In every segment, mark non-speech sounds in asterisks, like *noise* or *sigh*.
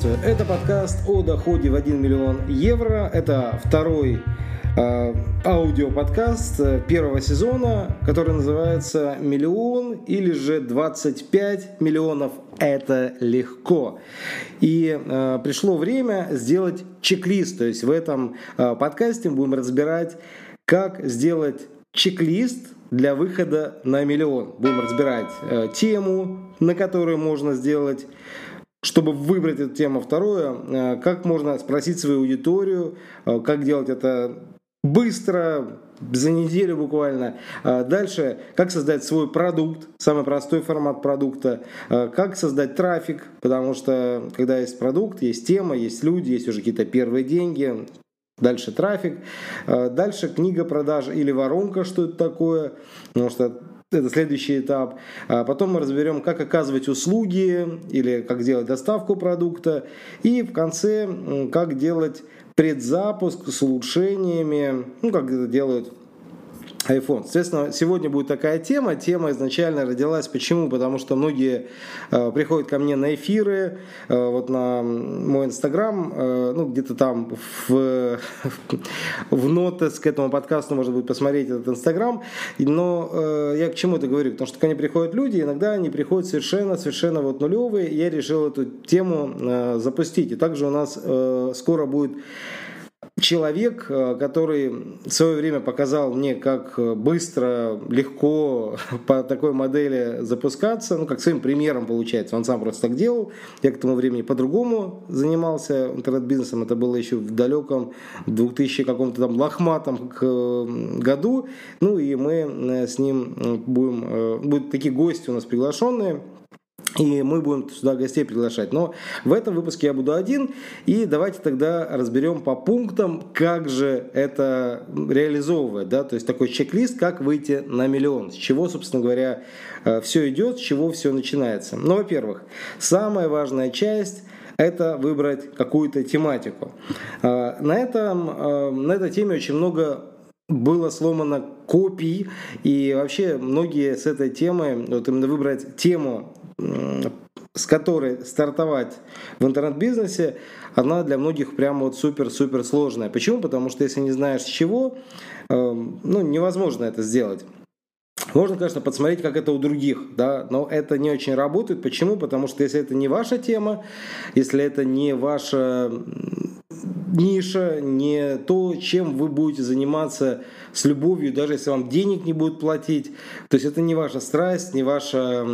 Приветствую! Это подкаст о доходе в 1 миллион евро. Это второй э, аудиоподкаст первого сезона, который называется «Миллион» или же «25 миллионов – это легко». И э, пришло время сделать чек-лист. То есть в этом э, подкасте мы будем разбирать, как сделать чек-лист для выхода на миллион. Будем разбирать э, тему, на которую можно сделать чтобы выбрать эту тему. Второе, э, как можно спросить свою аудиторию, э, как делать это быстро, за неделю буквально. Э, дальше, как создать свой продукт, самый простой формат продукта, как создать трафик, потому что когда есть продукт, есть тема, есть люди, есть уже какие-то первые деньги, Дальше трафик, дальше книга продаж или воронка, что это такое, потому что это следующий этап. А потом мы разберем, как оказывать услуги или как делать доставку продукта. И в конце, как делать предзапуск с улучшениями, ну, как это делают iPhone. Соответственно, сегодня будет такая тема. Тема изначально родилась. Почему? Потому что многие э, приходят ко мне на эфиры, э, вот на мой Инстаграм, э, ну, где-то там в, в нотес к этому подкасту можно будет посмотреть этот Инстаграм. Но э, я к чему это говорю? Потому что, когда они приходят люди, иногда они приходят совершенно, совершенно вот нулевые. Я решил эту тему э, запустить. И также у нас э, скоро будет человек, э, который в свое время показал мне, как э, быстро, легко *laughs* по такой модели запускаться, ну, как своим примером получается. Он сам просто так делал. Я к тому времени по-другому занимался интернет-бизнесом. Это было еще в далеком 2000 каком-то там лохматом э, году. Ну, и мы с ним будем... Будут такие гости у нас приглашенные. И мы будем сюда гостей приглашать. Но в этом выпуске я буду один. И давайте тогда разберем по пунктам, как же это реализовывать. Да? То есть такой чек-лист, как выйти на миллион. С чего, собственно говоря, э, все идет, с чего все начинается. Ну, во-первых, самая важная часть это выбрать какую-то тематику. Э, на, этом, э, на этой теме очень много было сломано копий, и вообще многие с этой темой, вот именно выбрать тему, с которой стартовать в интернет-бизнесе, она для многих прямо вот супер-супер сложная. Почему? Потому что если не знаешь с чего, эм, ну, невозможно это сделать. Можно, конечно, подсмотреть, как это у других, да, но это не очень работает. Почему? Потому что если это не ваша тема, если это не ваша ниша, не то, чем вы будете заниматься с любовью, даже если вам денег не будут платить. То есть это не ваша страсть, не ваша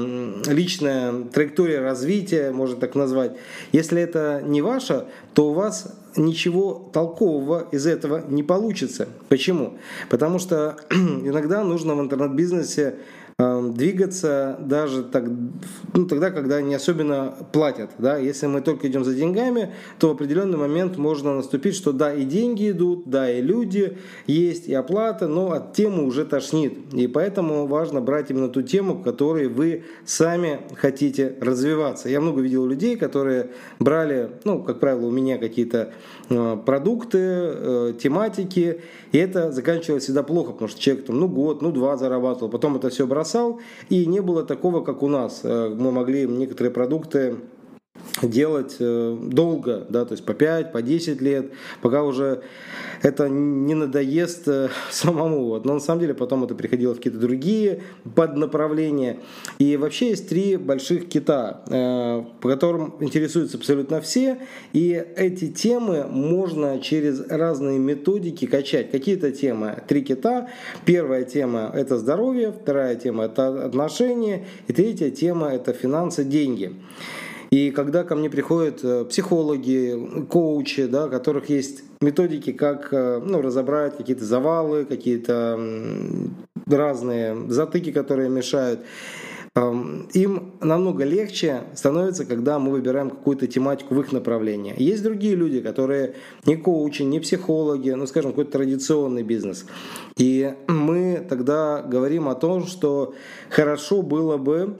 личная траектория развития, можно так назвать. Если это не ваша, то у вас ничего толкового из этого не получится. Почему? Потому что *clears throat* иногда нужно в интернет-бизнесе двигаться даже так, ну, тогда, когда не особенно платят. Да? Если мы только идем за деньгами, то в определенный момент можно наступить, что да, и деньги идут, да, и люди есть, и оплата, но от темы уже тошнит. И поэтому важно брать именно ту тему, в которой вы сами хотите развиваться. Я много видел людей, которые брали, ну, как правило, у меня какие-то э, продукты, э, тематики, и это заканчивалось всегда плохо, потому что человек там, ну, год, ну, два зарабатывал, потом это все бросал, бросал, и не было такого, как у нас. Э, мы могли некоторые продукты делать э, долго, да, то есть по 5, по 10 лет, пока уже это не надоест э, *laughs* самому. Вот. Но на самом деле потом это приходило в какие-то другие поднаправления. И вообще есть три больших кита, э, по которым интересуются абсолютно все. И эти темы можно через разные методики качать. Какие-то темы, три кита. Первая тема – это здоровье, вторая тема – это отношения, и третья тема – это финансы, деньги. И когда ко мне приходят э, психологи, коучи, да, у которых есть методики, как э, ну, разобрать какие-то завалы, какие-то разные затыки, которые мешают, им намного легче становится, когда мы выбираем какую-то тематику в их направлении. Есть другие люди, которые не коучи, не психологи, ну, скажем, какой-то традиционный бизнес. И мы тогда говорим о том, что хорошо было бы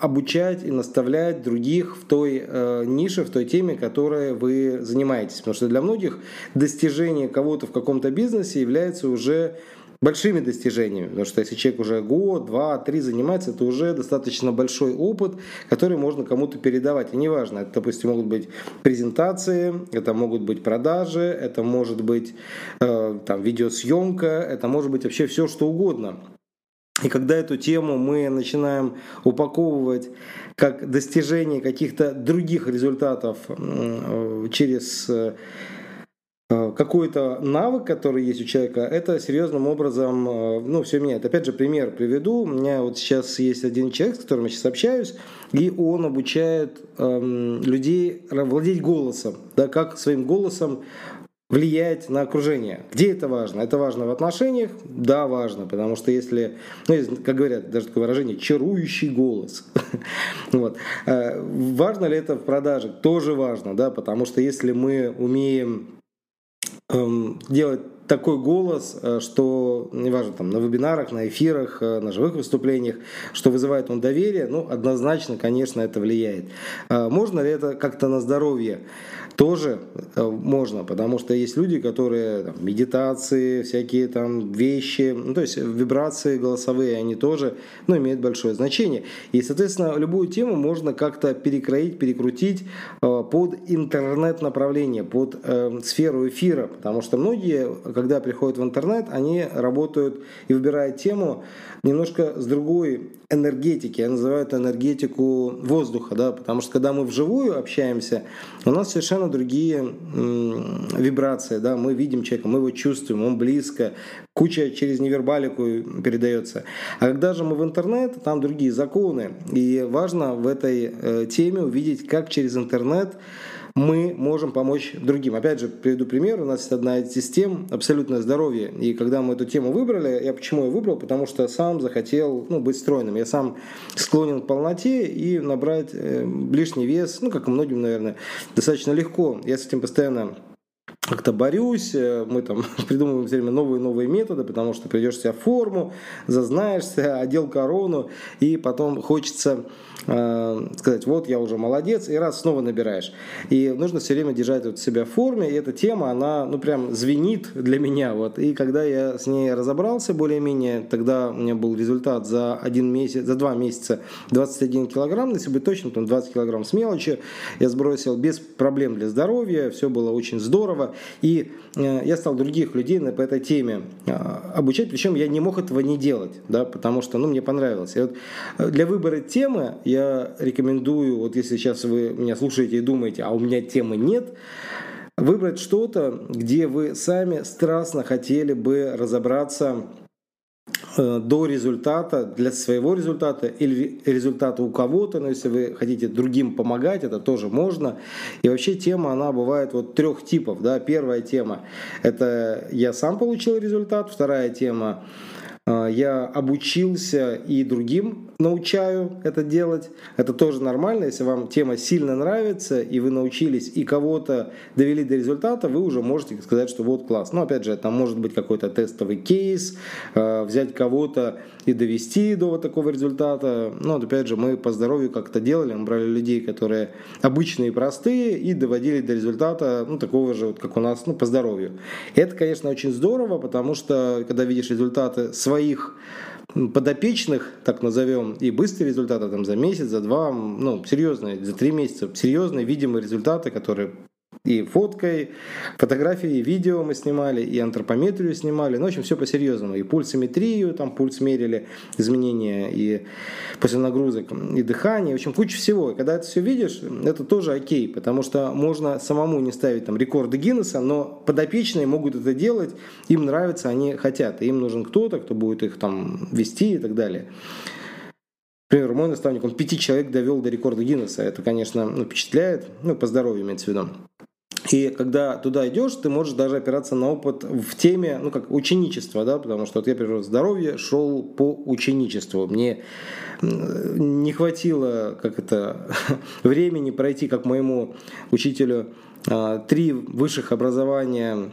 обучать и наставлять других в той э, нише, в той теме, которой вы занимаетесь. Потому что для многих достижение кого-то в каком-то бизнесе является уже большими достижениями, потому что если человек уже год, два, три занимается, это уже достаточно большой опыт, который можно кому-то передавать. И неважно, это, допустим, могут быть презентации, это могут быть продажи, это может быть э, там, видеосъемка, это может быть вообще все, что угодно. И когда эту тему мы начинаем упаковывать как достижение каких-то других результатов э, через э, какой-то навык, который есть у человека, это серьезным образом, э, ну, все меняет. Опять же, пример приведу. У меня вот сейчас есть один человек, с которым я сейчас общаюсь, и он обучает эм, людей владеть голосом, да, как своим голосом влиять на окружение. Где это важно? Это важно в отношениях? Да, важно, потому что если, ну, как говорят, даже такое выражение, чарующий голос. *laughs* вот. Э, важно ли это в продаже? Тоже важно, да, потому что если мы умеем Эм, делать такой голос, э, что, неважно, там, на вебинарах, на эфирах, э, на живых выступлениях, что вызывает он доверие, ну, однозначно, конечно, это влияет. Э, можно ли это как-то на здоровье? тоже можно, потому что есть люди, которые там, медитации, всякие там вещи, ну, то есть вибрации голосовые, они тоже ну, имеют большое значение. И, соответственно, любую тему можно как-то перекроить, перекрутить под интернет-направление, под э, сферу эфира, потому что многие, когда приходят в интернет, они работают и выбирают тему немножко с другой энергетики. Я называю это энергетику воздуха, да, потому что когда мы вживую общаемся, у нас совершенно другие вибрации, да, мы видим человека, мы его чувствуем, он близко, куча через невербалику передается. А когда же мы в интернет, там другие законы, и важно в этой э, теме увидеть, как через интернет мы можем помочь другим. Опять же, приведу пример. У нас есть одна из систем «Абсолютное здоровье». И когда мы эту тему выбрали, я почему ее выбрал? Потому что сам захотел ну, быть стройным. Я сам склонен к полноте и набрать э, лишний вес, ну, как и многим, наверное, достаточно легко. Я с этим постоянно как-то борюсь, э, мы там *laughs* придумываем все время новые новые методы, потому что придешь себя в форму, зазнаешься, одел корону, и потом хочется Э, сказать, вот я уже молодец, и раз снова набираешь. И нужно все время держать вот себя в форме, и эта тема, она, ну, прям звенит для меня, вот. И когда я с ней разобрался более-менее, тогда у меня был результат за один месяц, за два месяца 21 килограмм, если быть точным, там 20 килограмм с мелочи, я сбросил без проблем для здоровья, все было очень здорово, и э, я стал других людей по этой теме э, обучать, причем я не мог этого не делать, да, потому что, ну, мне понравилось. И вот для выбора темы я рекомендую, вот если сейчас вы меня слушаете и думаете, а у меня темы нет, выбрать что-то, где вы сами страстно хотели бы разобраться э, до результата, для своего результата или результата у кого-то, но если вы хотите другим помогать, это тоже можно. И вообще тема, она бывает вот трех типов. Да? Первая тема – это я сам получил результат, вторая тема я обучился и другим научаю это делать. Это тоже нормально. Если вам тема сильно нравится, и вы научились, и кого-то довели до результата, вы уже можете сказать, что вот класс. Но опять же, это может быть какой-то тестовый кейс, а, взять кого-то и довести до вот такого результата. Но опять же, мы по здоровью как-то делали, мы брали людей, которые обычные и простые, и доводили до результата, ну, такого же, вот, как у нас, ну, по здоровью. Это, конечно, очень здорово, потому что, когда видишь результаты своих своих подопечных, так назовем, и быстрые результаты там за месяц, за два, ну, серьезные, за три месяца, серьезные, видимые результаты, которые и фоткой, фотографии, видео мы снимали, и антропометрию снимали. Ну, в общем, все по-серьезному. И пульсометрию, там пульс мерили, изменения и после нагрузок, и дыхание. В общем, куча всего. И когда это все видишь, это тоже окей, потому что можно самому не ставить там рекорды Гиннесса, но подопечные могут это делать, им нравится, они хотят. Им нужен кто-то, кто будет их там вести и так далее. Например, мой наставник, он пяти человек довел до рекорда Гиннесса. Это, конечно, ну, впечатляет, ну, по здоровью имеется в виду. И когда туда идешь, ты можешь даже опираться на опыт в теме, ну, как ученичество, да, потому что вот я, например, здоровье шел по ученичеству. Мне не хватило, как это, *laughs* времени пройти, как моему учителю, а, три высших образования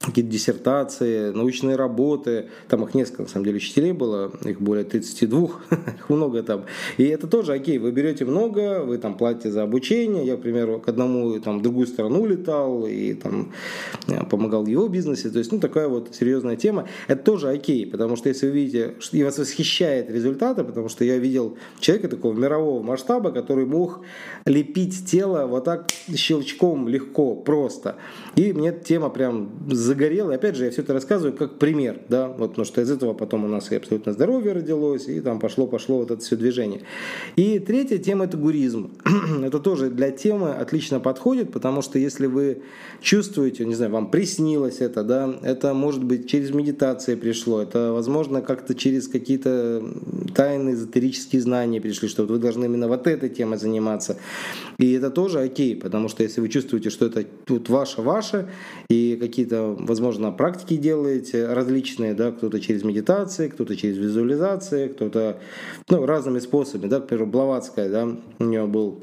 какие-то диссертации, научные работы, там их несколько, на самом деле, учителей было, их более 32, *laughs* их много там. И это тоже окей, вы берете много, вы там платите за обучение, я, к примеру, к одному, там, в другую страну летал, и там э, помогал в его бизнесе, то есть, ну, такая вот серьезная тема. Это тоже окей, потому что если вы видите, и вас восхищает результаты, потому что я видел человека такого мирового масштаба, который мог лепить тело вот так щелчком легко, просто. И мне эта тема прям загорел. И опять же, я все это рассказываю как пример, да, вот, потому что из этого потом у нас и абсолютно здоровье родилось, и там пошло-пошло вот это все движение. И третья тема – это гуризм. *clears throat* это тоже для темы отлично подходит, потому что если вы чувствуете, не знаю, вам приснилось это, да, это может быть через медитации пришло, это возможно как-то через какие-то тайные эзотерические знания пришли, что вот вы должны именно вот этой темой заниматься. И это тоже окей, потому что если вы чувствуете, что это тут ваше-ваше, и какие-то возможно, практики делаете различные, да, кто-то через медитации, кто-то через визуализации, кто-то, ну, разными способами, да, например, Блаватская, да, у нее был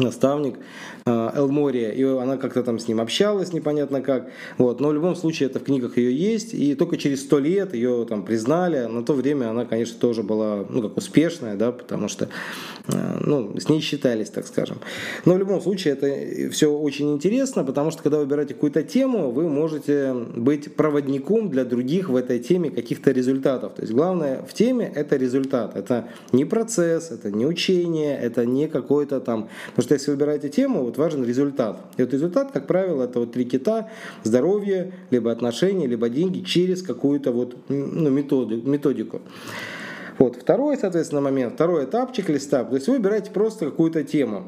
наставник э, Элмория, и она как-то там с ним общалась, непонятно как. Вот. Но в любом случае это в книгах ее есть, и только через сто лет ее там признали. На то время она, конечно, тоже была ну, как успешная, да, потому что э, ну, с ней считались, так скажем. Но в любом случае это все очень интересно, потому что когда выбираете какую-то тему, вы можете быть проводником для других в этой теме каких-то результатов. То есть главное в теме это результат. Это не процесс, это не учение, это не какой-то там Потому что если вы выбираете тему, вот важен результат. И вот результат, как правило, это вот три кита, здоровье, либо отношения, либо деньги через какую-то вот ну, методику. Вот. Второй, соответственно, момент, второй этап чек-листа. То есть вы выбираете просто какую-то тему.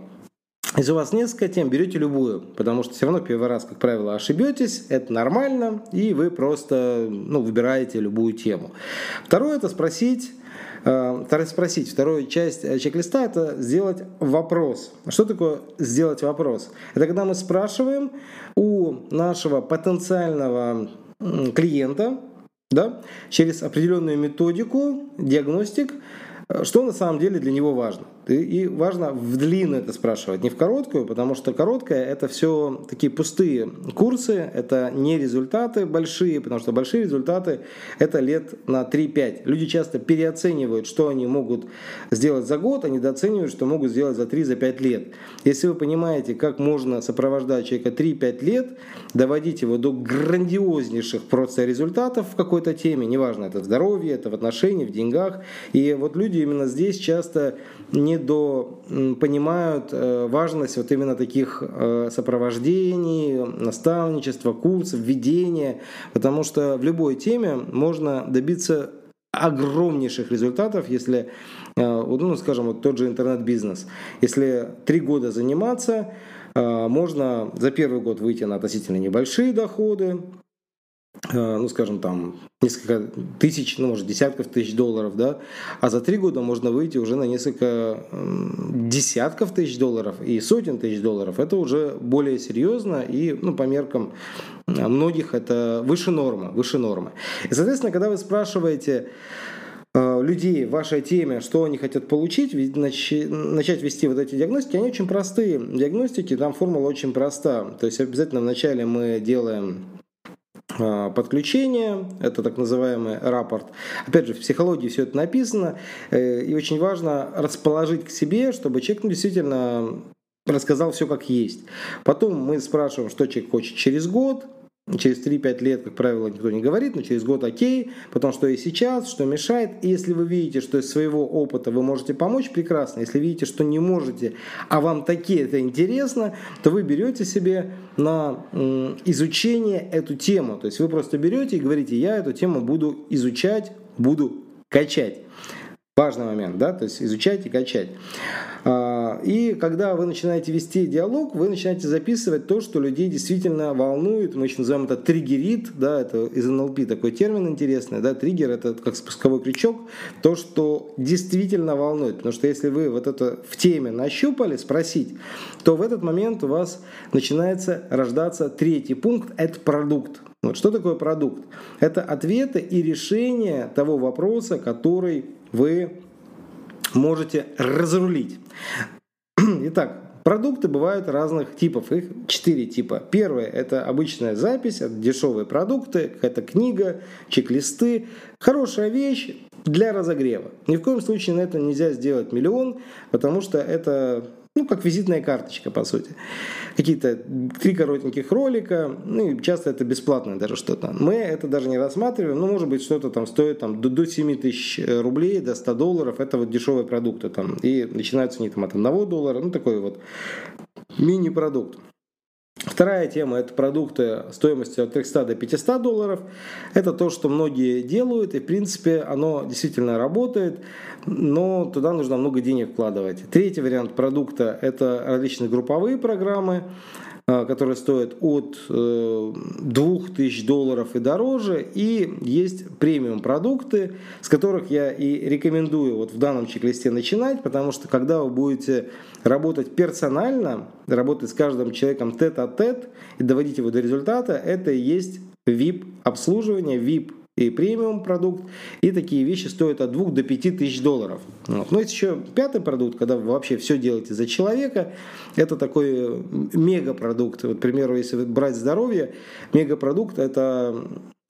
Если у вас несколько тем, берете любую, потому что все равно первый раз, как правило, ошибетесь, это нормально, и вы просто ну, выбираете любую тему. Второе – это спросить, Второе э, спросить. Вторая часть э, чек-листа – это сделать вопрос. Что такое сделать вопрос? Это когда мы спрашиваем у нашего потенциального клиента, да, через определенную методику, диагностик, э, что на самом деле для него важно. И важно в длину это спрашивать, не в короткую, потому что короткая это все такие пустые курсы, это не результаты большие, потому что большие результаты это лет на 3-5. Люди часто переоценивают, что они могут сделать за год, они недооценивают, что могут сделать за 3-5 лет. Если вы понимаете, как можно сопровождать человека 3-5 лет, доводить его до грандиознейших просто результатов в какой-то теме, неважно, это в здоровье, это в отношениях, в деньгах, и вот люди именно здесь часто не до понимают э, важность вот именно таких э, сопровождений, наставничества, курсов, введения, потому что в любой теме можно добиться огромнейших результатов, если, э, ну, скажем, вот тот же интернет-бизнес. Если три года заниматься, можно за первый год выйти на относительно небольшие доходы, ну, скажем, там, несколько тысяч, ну, может, десятков тысяч долларов, да, а за три года можно выйти уже на несколько десятков тысяч долларов и сотен тысяч долларов. Это уже более серьезно и, ну, по меркам многих это выше нормы, выше нормы. И, соответственно, когда вы спрашиваете э, людей в вашей теме, что они хотят получить, начать вести вот эти диагностики, они очень простые. Диагностики, там формула очень проста. То есть обязательно вначале мы делаем подключение, это так называемый рапорт. Опять же, в психологии все это написано, э, и очень важно расположить к себе, чтобы человек ну, действительно рассказал все как есть. Потом мы спрашиваем, что человек хочет через год, Через 3-5 лет, как правило, никто не говорит, но через год окей, потом что и сейчас, что мешает. И если вы видите, что из своего опыта вы можете помочь, прекрасно. Если видите, что не можете, а вам такие это интересно, то вы берете себе на изучение эту тему. То есть вы просто берете и говорите, я эту тему буду изучать, буду качать. Важный момент, да, то есть изучать и качать. А, и когда вы начинаете вести диалог, вы начинаете записывать то, что людей действительно волнует. Мы еще называем это триггерит, да, это из НЛП такой термин интересный, да, триггер это как спусковой крючок, то, что действительно волнует. Потому что если вы вот это в теме нащупали, спросить, то в этот момент у вас начинается рождаться третий пункт, это продукт. Вот что такое продукт? Это ответы и решение того вопроса, который вы можете разрулить. *clears throat* Итак, Продукты бывают разных типов, их четыре типа. Первое – это обычная запись, это дешевые продукты, какая-то книга, чек-листы. Хорошая вещь для разогрева. Ни в коем случае на это нельзя сделать миллион, потому что это ну, как визитная карточка, по сути. Какие-то три коротеньких ролика, ну, и часто это бесплатное даже что-то. Мы это даже не рассматриваем, ну, может быть, что-то там стоит там, до, до 7 тысяч рублей, до 100 долларов, это вот дешевые продукты там, и начинаются они там от 1 доллара, ну, такой вот мини-продукт. Вторая тема – это продукты стоимостью от 300 до 500 долларов. Это то, что многие делают, и, в принципе, оно действительно работает, но туда нужно много денег вкладывать. Третий вариант продукта – это различные групповые программы. А, которые стоят от 2000 э, долларов и дороже. И есть премиум продукты, с которых я и рекомендую вот в данном чек-листе начинать, потому что когда вы будете работать персонально, работать с каждым человеком тет-а-тет и доводить его до результата, это и есть VIP обслуживание, VIP и премиум продукт, и такие вещи стоят от 2 до 5 тысяч долларов. Вот. Но есть еще пятый продукт, когда вы вообще все делаете за человека, это такой мегапродукт. Вот, к примеру, если брать здоровье, мегапродукт это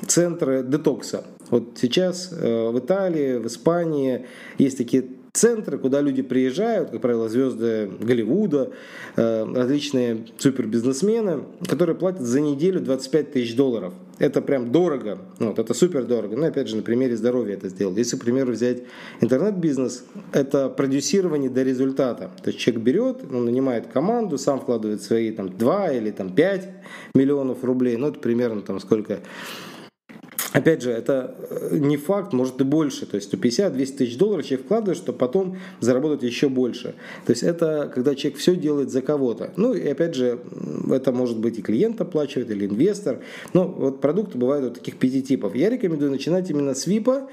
центры детокса. Вот сейчас э, в Италии, в Испании есть такие центры, куда люди приезжают, как правило, звезды Голливуда, э, различные супербизнесмены, которые платят за неделю 25 тысяч долларов. Это прям дорого, вот, это супер дорого. Ну, опять же, на примере здоровья это сделал. Если, к примеру, взять интернет-бизнес, это продюсирование до результата. То есть человек берет, он нанимает команду, сам вкладывает свои там, 2 или там, 5 миллионов рублей. Ну, это примерно там сколько Опять же, это э, не факт, может и больше. То есть 150-200 тысяч долларов человек вкладывает, чтобы потом заработать еще больше. То есть это когда человек все делает за кого-то. Ну и опять же, это может быть и клиент оплачивает, или инвестор. Но вот продукты бывают вот таких пяти типов. Я рекомендую начинать именно с ВИПа.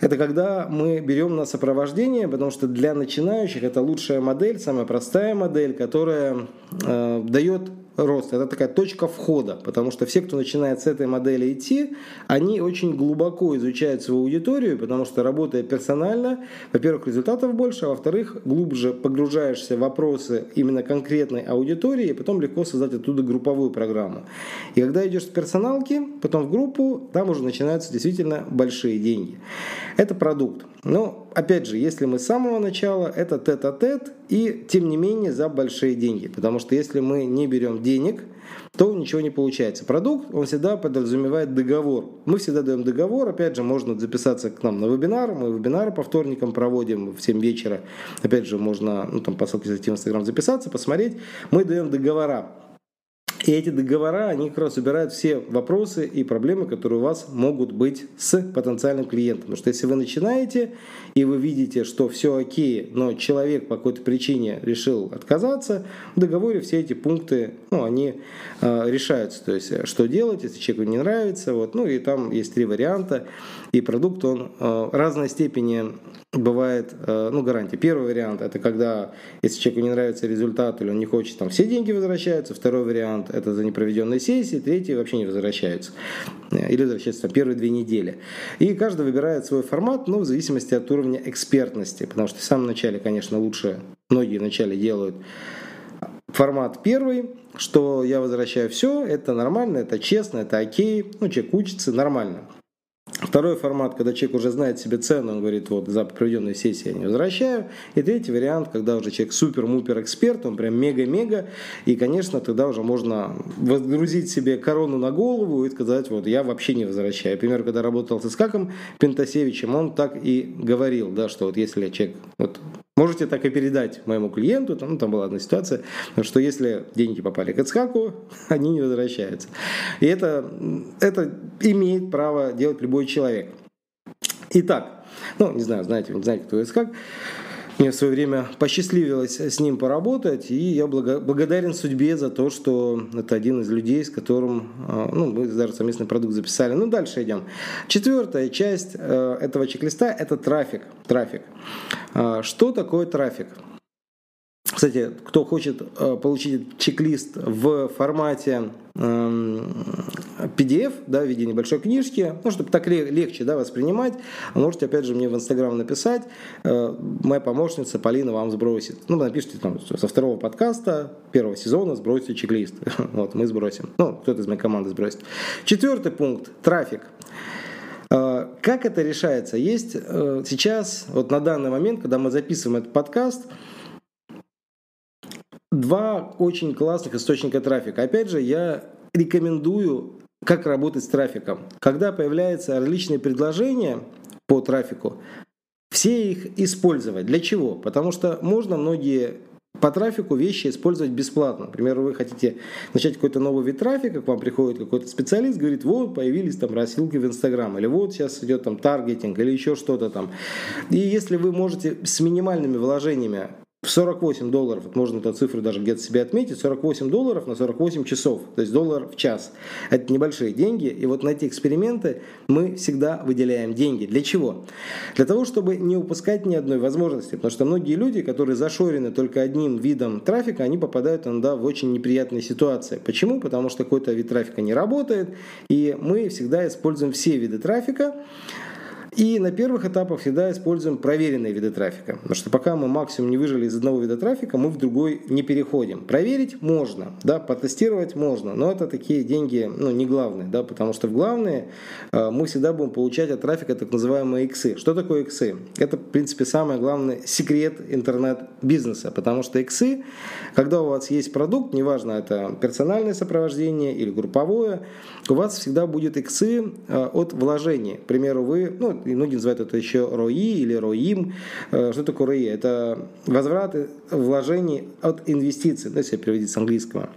Это когда мы берем на сопровождение, потому что для начинающих это лучшая модель, самая простая модель, которая э, дает рост. Это такая точка входа, потому что все, кто начинает с этой модели идти, они очень глубоко изучают свою аудиторию, потому что работая персонально, во-первых, результатов больше, а во-вторых, глубже погружаешься в вопросы именно конкретной аудитории, и потом легко создать оттуда групповую программу. И когда идешь с персоналки, потом в группу, там уже начинаются действительно большие деньги. Это продукт. Но, опять же, если мы с самого начала, это тет-а-тет, и тем не менее за большие деньги. Потому что если мы не берем денег, то ничего не получается. Продукт, он всегда подразумевает договор. Мы всегда даем договор, опять же, можно записаться к нам на вебинар, мы вебинары по вторникам проводим в 7 вечера. Опять же, можно ну, там, по ссылке зайти в Инстаграм записаться, посмотреть. Мы даем договора. И эти договора, они как раз убирают все вопросы и проблемы, которые у вас могут быть с потенциальным клиентом. Потому что если вы начинаете, и вы видите, что все окей, но человек по какой-то причине решил отказаться, в договоре все эти пункты, ну, они э, решаются. То есть, что делать, если человеку не нравится. Вот. Ну, и там есть три варианта. И продукт, он э, разной степени бывает, э, ну, гарантия. Первый вариант, это когда, если человеку не нравится результат, или он не хочет, там все деньги возвращаются. Второй вариант, это за непроведенные сессии, третий вообще не возвращаются. Э, или возвращаются там, первые две недели. И каждый выбирает свой формат, ну, в зависимости от уровня экспертности. Потому что в самом начале, конечно, лучше, многие вначале делают формат первый, что я возвращаю все, это нормально, это честно, это окей, ну, человек учится, нормально. Второй формат, когда человек уже знает себе цену, он говорит, вот за проведенную сессию я не возвращаю. И третий вариант, когда уже человек супер-мупер эксперт, он прям мега-мега, и, конечно, тогда уже можно возгрузить себе корону на голову и сказать, вот я вообще не возвращаю. Например, когда работал с Искаком Пентасевичем, он так и говорил, да, что вот если человек вот Можете так и передать моему клиенту, там, ну, там была одна ситуация, что если деньги попали к Ицхаку, *laughs* они не возвращаются. И это, это имеет право делать любой человек. Итак, ну, не знаю, знаете, не знаете, кто Ицхак. Мне в свое время посчастливилось с ним поработать, и я благодарен судьбе за то, что это один из людей, с которым а, ну, мы даже совместный продукт записали. Ну, дальше идем. Четвертая часть э, этого чек-листа – это трафик. трафик. А, что такое трафик? Кстати, кто хочет э, получить чек-лист в формате эм, PDF, да, в виде небольшой книжки, ну, чтобы так легче, да, воспринимать. Можете, опять же, мне в Инстаграм написать, э, моя помощница Полина вам сбросит. Ну, напишите там со второго подкаста первого сезона сбросите чек-лист. *laughs* Вот, мы сбросим. Ну, кто-то из моей команды сбросит. Четвертый пункт – трафик. Э, как это решается? Есть э, сейчас, вот на данный момент, когда мы записываем этот подкаст, два очень классных источника трафика. Опять же, я рекомендую, как работать с трафиком. Когда появляются различные предложения по трафику, все их использовать. Для чего? Потому что можно многие по трафику вещи использовать бесплатно. Например, вы хотите начать какой-то новый вид трафика, к вам приходит какой-то специалист, говорит, вот появились там рассылки в Инстаграм, или вот сейчас идет там таргетинг, или еще что-то там. И если вы можете с минимальными вложениями в 48 долларов, вот можно эту цифру даже где-то себе отметить, 48 долларов на 48 часов, то есть доллар в час. Это небольшие деньги, и вот на эти эксперименты мы всегда выделяем деньги. Для чего? Для того, чтобы не упускать ни одной возможности, потому что многие люди, которые зашорены только одним видом трафика, они попадают иногда в очень неприятные ситуации. Почему? Потому что какой-то вид трафика не работает, и мы всегда используем все виды трафика, и на первых этапах всегда используем проверенные виды трафика. Потому что пока мы максимум не выжили из одного вида трафика, мы в другой не переходим. Проверить можно, да, потестировать можно, но это такие деньги, ну, не главные, да, потому что в главные э, мы всегда будем получать от трафика так называемые иксы. Что такое иксы? Это, в принципе, самый главный секрет интернет-бизнеса, потому что иксы, когда у вас есть продукт, неважно, это персональное сопровождение или групповое, у вас всегда будет иксы э, от вложений. К примеру, вы, ну, и многие называют это еще РОИ или РОИМ. Э, что такое РОИ? Это возврат вложений от инвестиций, если переводить с английского.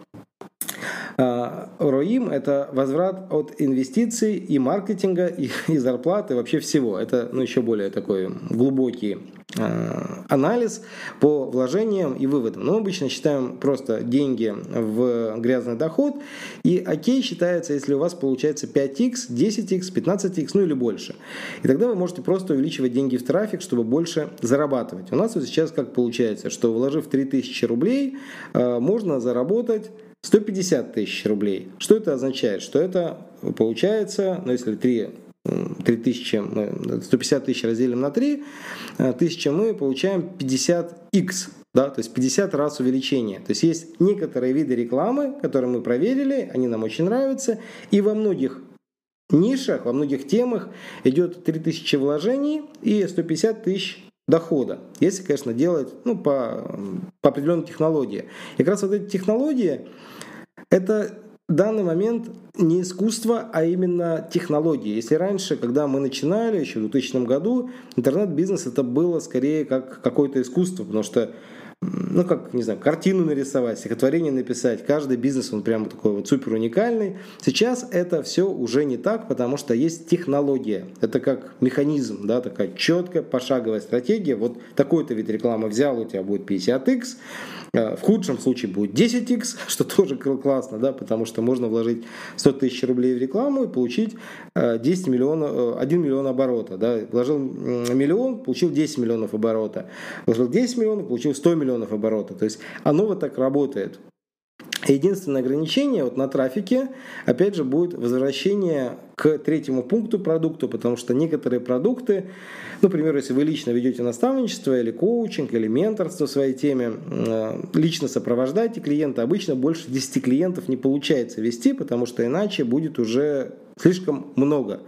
А, РОИМ – это возврат от инвестиций и маркетинга, и, и зарплаты, вообще всего. Это ну, еще более такой глубокий анализ по вложениям и выводам. Но обычно считаем просто деньги в грязный доход, и окей считается, если у вас получается 5x, 10x, 15x, ну или больше. И тогда вы можете просто увеличивать деньги в трафик, чтобы больше зарабатывать. У нас вот сейчас как получается, что вложив 3000 рублей, а, можно заработать 150 тысяч рублей. Что это означает? Что это получается, ну если 3 3000, мы 150 тысяч разделим на 3, 1000 э, мы получаем 50x, да, то есть 50 раз увеличение. То есть есть некоторые виды рекламы, которые мы проверили, они нам очень нравятся, и во многих нишах, во многих темах идет 3000 вложений и 150 тысяч дохода, если, конечно, делать ну, по, по определенной технологии. И как раз вот эти технологии, это данный момент не искусство, а именно технологии. Если раньше, когда мы начинали, еще в 2000 году, интернет-бизнес это было скорее как какое-то искусство, потому что ну, как, не знаю, картину нарисовать, стихотворение написать. Каждый бизнес, он прямо такой вот супер уникальный. Сейчас это все уже не так, потому что есть технология. Это как механизм, да, такая четкая пошаговая стратегия. Вот такой-то вид рекламы взял, у тебя будет 50x, Э, в худшем случае будет 10x, *laughs* что тоже классно, да, потому что можно вложить 100 тысяч рублей в рекламу и получить 10 миллионов, 1 миллион оборота. Да. Вложил миллион, получил 10 миллионов оборота. Вложил 10 миллионов, получил 100 миллионов оборота. То есть оно вот так работает. Единственное ограничение вот на трафике, опять же, будет возвращение к третьему пункту продукту, потому что некоторые продукты, ну, например, если вы лично ведете наставничество или коучинг, или менторство в своей теме, э, лично сопровождаете клиента, обычно больше 10 клиентов не получается вести, потому что иначе будет уже слишком много.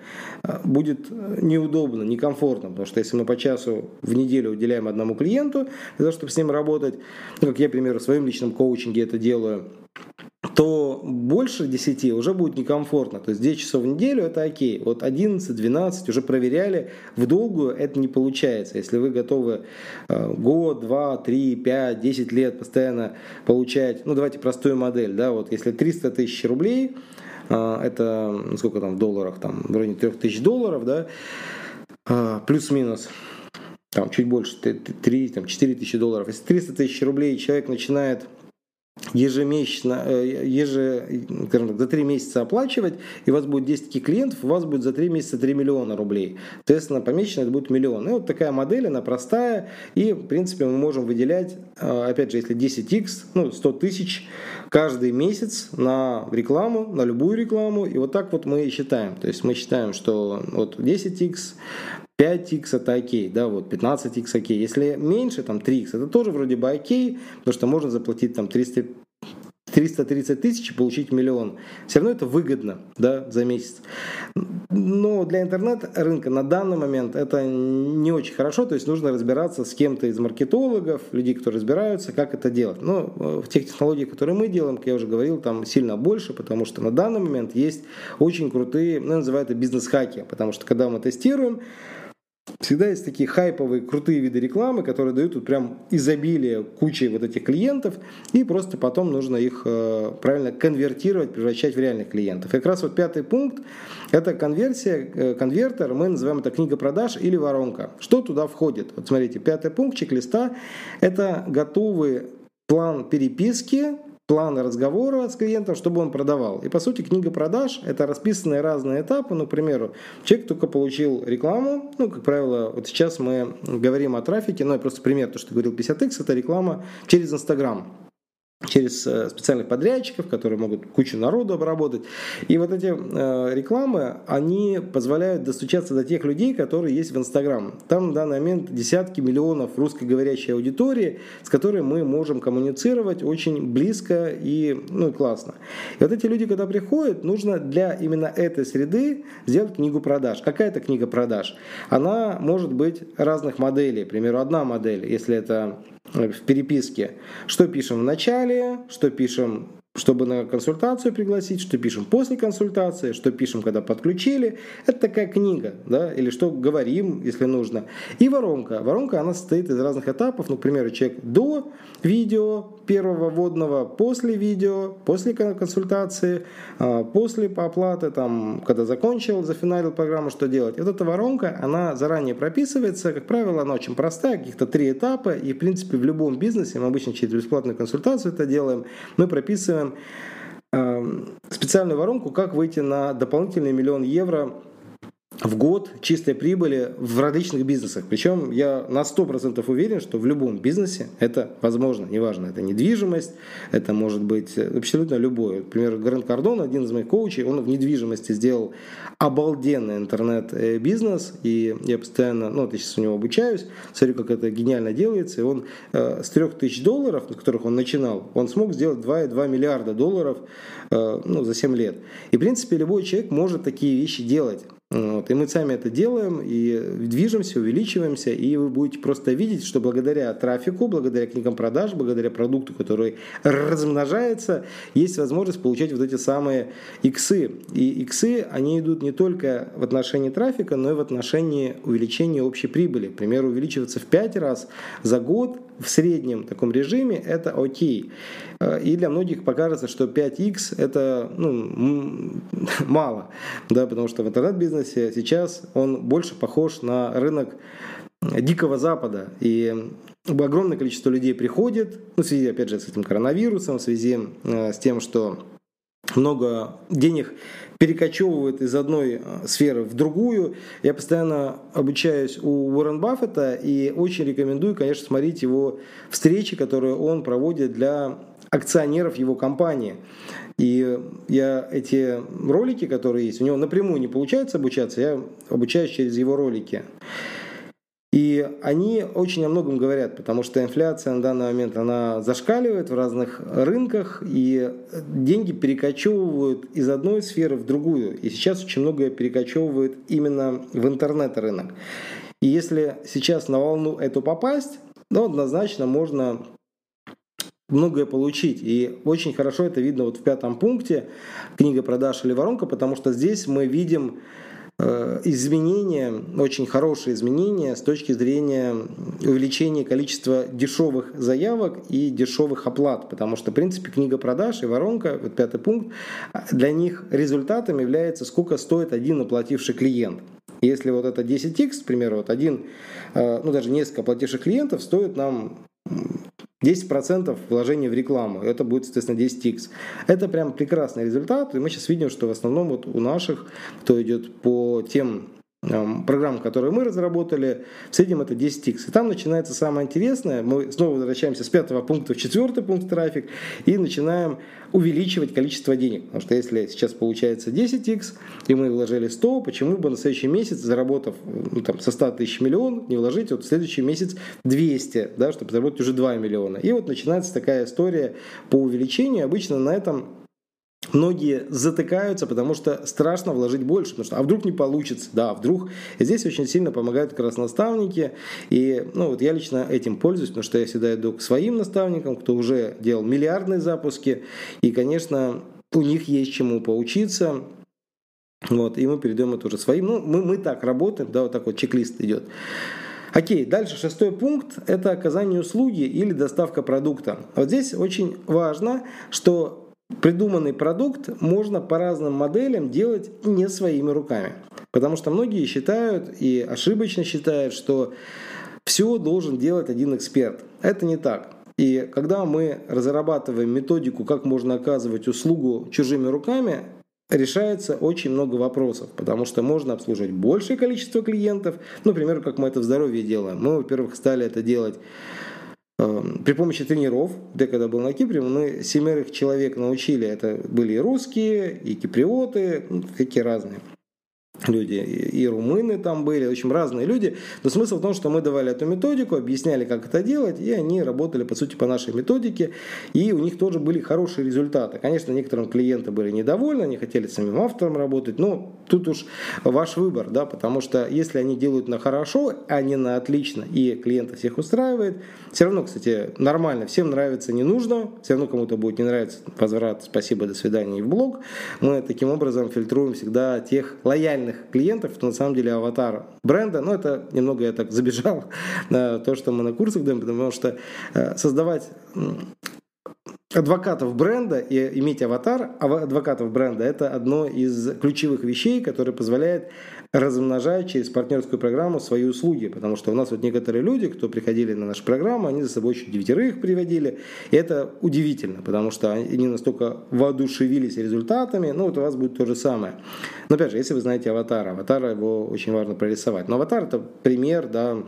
Э, будет неудобно, некомфортно, потому что если мы по часу в неделю уделяем одному клиенту для того, чтобы с ним работать, ну, как я, например, в своем личном коучинге это делаю, то больше 10 уже будет некомфортно. То есть 10 часов в неделю это окей. Вот 11-12 уже проверяли, в долгую это не получается. Если вы готовы э, год, два, три, пять, 10 лет постоянно получать, ну давайте простую модель, да, вот если 300 тысяч рублей, э, это ну, сколько там в долларах, там в районе 3000 долларов, да, э, плюс-минус, там чуть больше, 3, там 4 тысячи долларов. Если 300 тысяч рублей человек начинает ежемесячно, э, еже, скажем так, за 3 месяца оплачивать, и у вас будет 10 таких клиентов, у вас будет за 3 месяца 3 миллиона рублей. Соответственно, помесячно это будет миллион. И вот такая модель, она простая, и, в принципе, мы можем выделять, э, опять же, если 10x, ну, 100 тысяч каждый месяц на рекламу, на любую рекламу, и вот так вот мы считаем. То есть мы считаем, что вот 10x 5x это окей, да, вот 15x окей. Если меньше, там 3x, это тоже вроде бы окей, потому что можно заплатить там 300 330 тысяч и получить миллион. Все равно это выгодно да, за месяц. Но для интернет-рынка на данный момент это не очень хорошо, то есть нужно разбираться с кем-то из маркетологов, людей, которые разбираются, как это делать. Но э, в тех технологиях, которые мы делаем, как я уже говорил, там сильно больше, потому что на данный момент есть очень крутые, ну, называют это бизнес-хаки, потому что когда мы тестируем, Всегда есть такие хайповые, крутые виды рекламы, которые дают вот прям изобилие кучи вот этих клиентов, и просто потом нужно их э, правильно конвертировать, превращать в реальных клиентов. И как раз вот пятый пункт – это конверсия, э, конвертер, мы называем это книга продаж или воронка. Что туда входит? Вот смотрите, пятый пункт чек-листа – это готовый план переписки плана разговора с клиентом, чтобы он продавал. И по сути книга продаж – это расписанные разные этапы. Ну, к примеру, человек только получил рекламу, ну, как правило, вот сейчас мы говорим о трафике, ну, я просто пример, то, что говорил, 50x – это реклама через Инстаграм через э, специальных подрядчиков, которые могут кучу народу обработать. И вот эти э, рекламы, они позволяют достучаться до тех людей, которые есть в Инстаграм. Там на данный момент десятки миллионов русскоговорящей аудитории, с которой мы можем коммуницировать очень близко и, ну, классно. И вот эти люди, когда приходят, нужно для именно этой среды сделать книгу продаж. Какая это книга продаж? Она может быть разных моделей. К примеру, одна модель, если это в переписке, что пишем в начале, что пишем чтобы на консультацию пригласить, что пишем после консультации, что пишем, когда подключили. Это такая книга, да, или что говорим, если нужно. И воронка. Воронка, она состоит из разных этапов. Ну, к примеру, человек до видео первого вводного, после видео, после консультации, а, после оплаты, там, когда закончил, зафиналил программу, что делать. Вот эта воронка, она заранее прописывается. Как правило, она очень простая, каких-то три этапа. И, в принципе, в любом бизнесе, мы обычно через бесплатную консультацию это делаем, мы прописываем специальную воронку, как выйти на дополнительный миллион евро в год чистой прибыли в различных бизнесах. Причем я на 100% уверен, что в любом бизнесе это возможно. Неважно, это недвижимость, это может быть абсолютно любой. Например, Гранд Кардон, один из моих коучей, он в недвижимости сделал обалденный интернет-бизнес. И я постоянно, ну, я сейчас у него обучаюсь, смотрю, как это гениально делается. И он э, с 3000 долларов, на которых он начинал, он смог сделать 2,2 миллиарда долларов э, ну, за 7 лет. И, в принципе, любой человек может такие вещи делать. Вот. И мы сами это делаем, и движемся, увеличиваемся, и вы будете просто видеть, что благодаря трафику, благодаря книгам продаж, благодаря продукту, который размножается, есть возможность получать вот эти самые иксы. И иксы, они идут не только в отношении трафика, но и в отношении увеличения общей прибыли. К примеру, увеличиваться в 5 раз за год в среднем таком режиме это окей. Э, и для многих покажется, что 5x это ну, *laughs* мало, да, потому что в интернет-бизнесе сейчас он больше похож на рынок Дикого Запада. И огромное количество людей приходит, ну, в связи, опять же, с этим коронавирусом, в связи э, с тем, что много денег перекочевывают из одной э, сферы в другую. Я постоянно обучаюсь у Уоррен Баффета и очень рекомендую, конечно, смотреть его встречи, которые он проводит для акционеров его компании. И я эти ролики, которые есть, у него напрямую не получается обучаться, я обучаюсь через его ролики. И они очень о многом говорят, потому что инфляция на данный момент она зашкаливает в разных рынках, и деньги перекочевывают из одной сферы в другую. И сейчас очень многое перекочевывает именно в интернет-рынок. И если сейчас на волну эту попасть, ну, однозначно можно многое получить. И очень хорошо это видно вот в пятом пункте книга продаж или воронка, потому что здесь мы видим Э, изменения, очень хорошие изменения с точки зрения увеличения количества дешевых заявок и дешевых оплат, потому что, в принципе, книга продаж и воронка, вот пятый пункт, для них результатом является, сколько стоит один оплативший клиент. Если вот это 10x, к примеру, вот один, э, ну даже несколько оплативших клиентов стоит нам 10% вложения в рекламу, это будет, соответственно, 10x. Это прям прекрасный результат, и мы сейчас видим, что в основном вот у наших, кто идет по тем программ, которые мы разработали, в среднем это 10x. И там начинается самое интересное. Мы снова возвращаемся с пятого пункта в четвертый пункт трафик и начинаем увеличивать количество денег. Потому что если сейчас получается 10x, и мы вложили 100, почему бы на следующий месяц, заработав ну, там, со 100 тысяч миллион, не вложить вот в следующий месяц 200, да, чтобы заработать уже 2 миллиона. И вот начинается такая история по увеличению. Обычно на этом многие затыкаются, потому что страшно вложить больше, потому что а вдруг не получится, да, а вдруг. Здесь очень сильно помогают как раз наставники, и ну, вот я лично этим пользуюсь, потому что я всегда иду к своим наставникам, кто уже делал миллиардные запуски, и, конечно, у них есть чему поучиться, вот, и мы перейдем это уже своим. Ну, мы, мы так работаем, да, вот так вот чек-лист идет. Окей, дальше шестой пункт – это оказание услуги или доставка продукта. Вот здесь очень важно, что придуманный продукт можно по разным моделям делать не своими руками. Потому что многие считают и ошибочно считают, что все должен делать один эксперт. Это не так. И когда мы разрабатываем методику, как можно оказывать услугу чужими руками, решается очень много вопросов, потому что можно обслуживать большее количество клиентов. Например, как мы это в здоровье делаем. Мы, во-первых, стали это делать при помощи тренеров, я когда был на Кипре, мы семерых человек научили, это были и русские, и киприоты, ну, какие разные люди, и румыны там были, в общем, разные люди. Но смысл в том, что мы давали эту методику, объясняли, как это делать, и они работали, по сути, по нашей методике, и у них тоже были хорошие результаты. Конечно, некоторым клиенты были недовольны, они хотели самим автором работать, но тут уж ваш выбор, да, потому что если они делают на хорошо, а не на отлично, и клиента всех устраивает, все равно, кстати, нормально, всем нравится, не нужно, все равно кому-то будет не нравиться, возврат, спасибо, до свидания и в блог. Мы таким образом фильтруем всегда тех лояльных реальных клиентов, это на самом деле аватар бренда. Но это немного я так забежал *laughs* на то, что мы на курсах даем, потому что э, создавать адвокатов бренда и иметь аватар адвокатов бренда – это одно из ключевых вещей, которое позволяет размножать через партнерскую программу свои услуги. Потому что у нас вот некоторые люди, кто приходили на нашу программу, они за собой еще девятерых приводили. И это удивительно, потому что они настолько воодушевились результатами. Ну, вот у вас будет то же самое. Но опять же, если вы знаете аватара, аватара его очень важно прорисовать. Но аватар – это пример, да,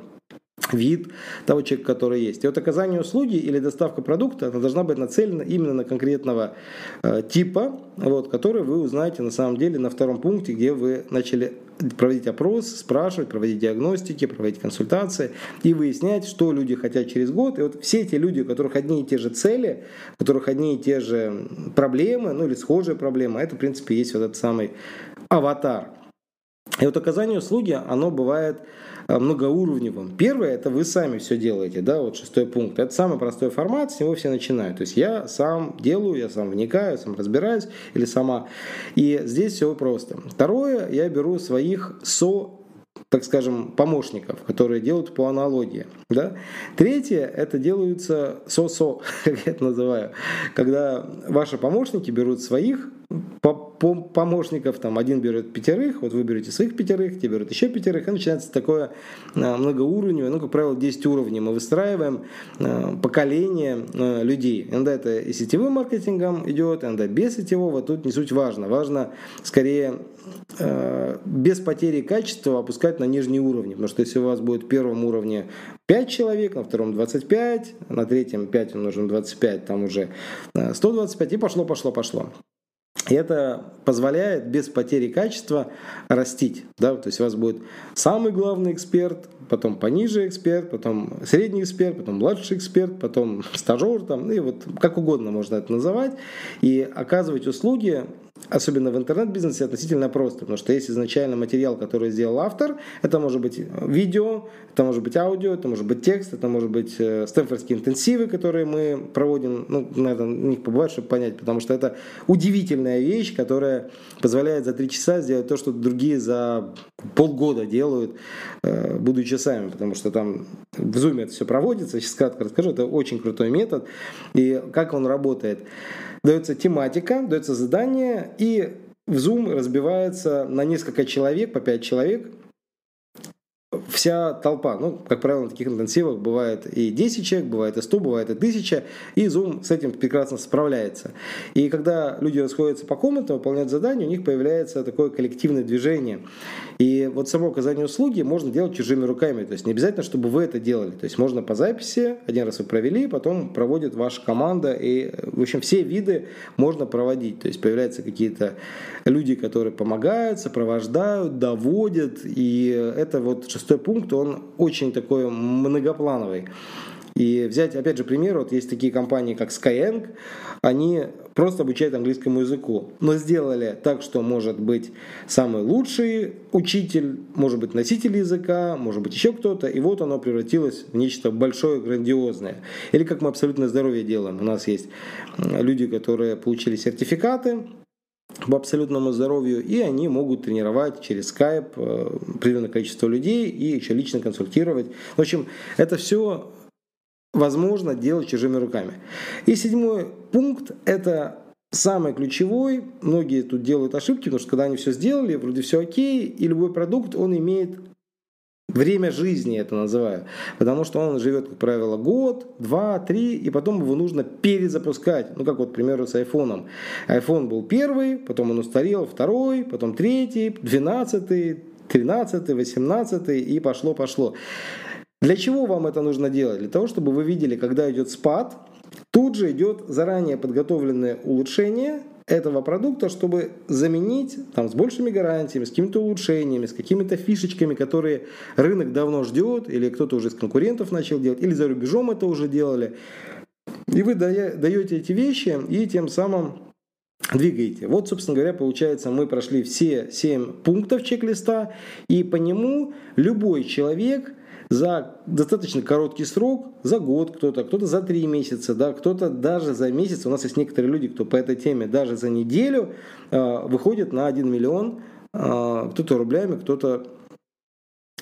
вид того человека, который есть. И вот оказание услуги или доставка продукта, она должна быть нацелена именно на конкретного э, типа, вот, который вы узнаете на самом деле на втором пункте, где вы начали проводить опрос, спрашивать, проводить диагностики, проводить консультации и выяснять, что люди хотят через год. И вот все эти люди, у которых одни и те же цели, у которых одни и те же проблемы, ну или схожие проблемы, это, в принципе, есть вот этот самый аватар. И вот оказание услуги, оно бывает Э, многоуровневым. Первое, это вы сами все делаете, да, вот шестой пункт. Это самый простой формат, с него все начинают. То есть я сам делаю, я сам вникаю, сам разбираюсь или сама. И здесь все просто. Второе, я беру своих со так скажем, помощников, которые делают по аналогии. Да? Третье, это делаются со-со, как *laughs* я это называю, когда ваши помощники берут своих помощников, там один берет пятерых, вот вы берете своих пятерых, те берут еще пятерых, и начинается такое а, многоуровневое, ну, как правило, 10 уровней. Мы выстраиваем а, поколение а, людей. Иногда это и сетевым маркетингом идет, иногда без сетевого, тут не суть важно. Важно скорее без потери качества опускать на нижние уровни, потому что если у вас будет в первом уровне 5 человек, на втором 25, на третьем 5 умножим 25, там уже 125, и пошло, пошло, пошло. И это позволяет без потери качества растить. Да? То есть у вас будет самый главный эксперт, потом пониже эксперт, потом средний эксперт, потом младший эксперт, потом стажер, там, и вот как угодно можно это называть. И оказывать услуги особенно в интернет-бизнесе, относительно просто, потому что есть изначально материал, который сделал автор, это может быть видео, это может быть аудио, это может быть текст, это может быть э, стэнфордские интенсивы, которые мы проводим, ну, надо на них побывать, чтобы понять, потому что это удивительная вещь, которая позволяет за три часа сделать то, что другие за полгода делают, э, будучи сами, потому что там в Zoom это все проводится, сейчас кратко расскажу, это очень крутой метод, и как он работает дается тематика, дается задание, и в Zoom разбивается на несколько человек, по 5 человек, вся толпа. Ну, как правило, на таких интенсивах бывает и 10 человек, бывает и 100, бывает и 1000, и Zoom с этим прекрасно справляется. И когда люди расходятся по комнатам, выполняют задания, у них появляется такое коллективное движение. И вот само оказание услуги можно делать чужими руками. То есть не обязательно, чтобы вы это делали. То есть можно по записи, один раз вы провели, потом проводит ваша команда. И, в общем, все виды можно проводить. То есть появляются какие-то люди, которые помогают, сопровождают, доводят. И это вот шестой пункт, он очень такой многоплановый. И взять, опять же, пример, вот есть такие компании, как Skyeng, они просто обучают английскому языку, но сделали так, что может быть самый лучший учитель, может быть носитель языка, может быть еще кто-то, и вот оно превратилось в нечто большое, грандиозное. Или как мы абсолютное здоровье делаем. У нас есть люди, которые получили сертификаты, по абсолютному здоровью, и они могут тренировать через Skype э, определенное количество людей и еще лично консультировать. В общем, это все возможно делать чужими руками. И седьмой пункт – это самый ключевой. Многие тут делают ошибки, потому что когда они все сделали, вроде все окей, и любой продукт, он имеет Время жизни это называю. Потому что он живет, как правило, год, два, три, и потом его нужно перезапускать. Ну, как вот, к примеру, с айфоном. iPhone был первый, потом он устарел, второй, потом третий, двенадцатый, тринадцатый, восемнадцатый, и пошло-пошло. Для чего вам это нужно делать? Для того, чтобы вы видели, когда идет спад, тут же идет заранее подготовленное улучшение этого продукта, чтобы заменить там, с большими гарантиями, с какими-то улучшениями, с какими-то фишечками, которые рынок давно ждет, или кто-то уже из конкурентов начал делать, или за рубежом это уже делали. И вы даете эти вещи и тем самым двигаете. Вот, собственно говоря, получается, мы прошли все 7 пунктов чек-листа, и по нему любой человек – за достаточно короткий срок, за год кто-то, кто-то за три месяца, да, кто-то даже за месяц. У нас есть некоторые люди, кто по этой теме даже за неделю э, выходит на 1 миллион, э, кто-то рублями, кто-то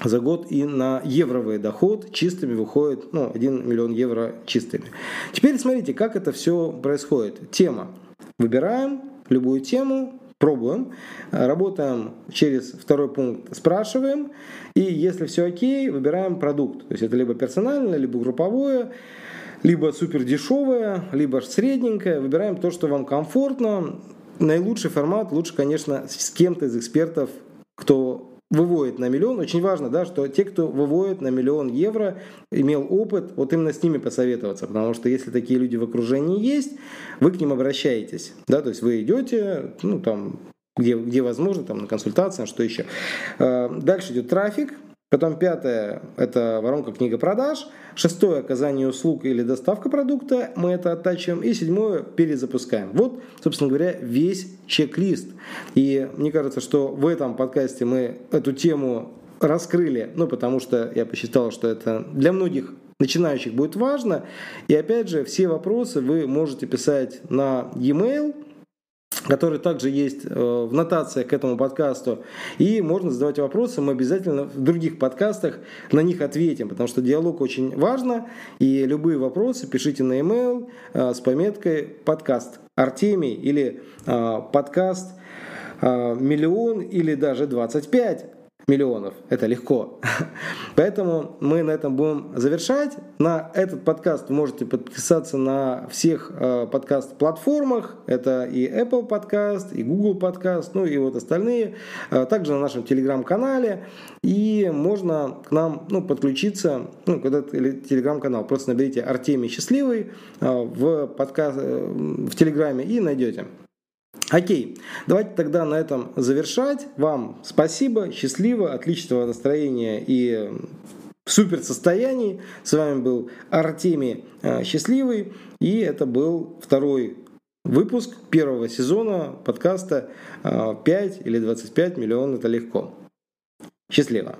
за год и на евровый доход чистыми выходит ну, 1 миллион евро чистыми. Теперь смотрите, как это все происходит. Тема. Выбираем любую тему, пробуем, работаем через второй пункт, спрашиваем, и если все окей, выбираем продукт. То есть это либо персональное, либо групповое, либо супер дешевое, либо средненькое. Выбираем то, что вам комфортно. Наилучший формат лучше, конечно, с кем-то из экспертов, кто выводит на миллион. Очень важно, да, что те, кто выводит на миллион евро, имел опыт, вот именно с ними посоветоваться. Потому что если такие люди в окружении есть, вы к ним обращаетесь. Да, то есть вы идете, ну там, где, где возможно, там на консультации, что еще. Э, дальше идет трафик, Потом пятое – это воронка книга продаж. Шестое – оказание услуг или доставка продукта. Мы это оттачиваем. И седьмое – перезапускаем. Вот, собственно говоря, весь чек-лист. И мне кажется, что в этом подкасте мы эту тему раскрыли, ну, потому что я посчитал, что это для многих начинающих будет важно. И опять же, все вопросы вы можете писать на e-mail – который также есть э, в нотациях к этому подкасту. И можно задавать вопросы, мы обязательно в других подкастах на них ответим, потому что диалог очень важно, и любые вопросы пишите на e-mail э, с пометкой «подкаст Артемий» или э, «подкаст миллион» или даже 25 миллионов. Это легко. *laughs* Поэтому мы на этом будем завершать. На этот подкаст вы можете подписаться на всех э, подкаст-платформах. Это и Apple подкаст, и Google подкаст, ну и вот остальные. Э, также на нашем телеграм-канале. И можно к нам ну, подключиться, ну, когда телеграм-канал. Просто наберите Артемий Счастливый э, в, подкаст, э, в телеграме и найдете. Окей, давайте тогда на этом завершать. Вам спасибо, счастливо, отличного настроения и супер состоянии. С вами был Артемий э, Счастливый, и это был второй выпуск первого сезона подкаста 5 э, или 25 миллионов это легко. Счастливо!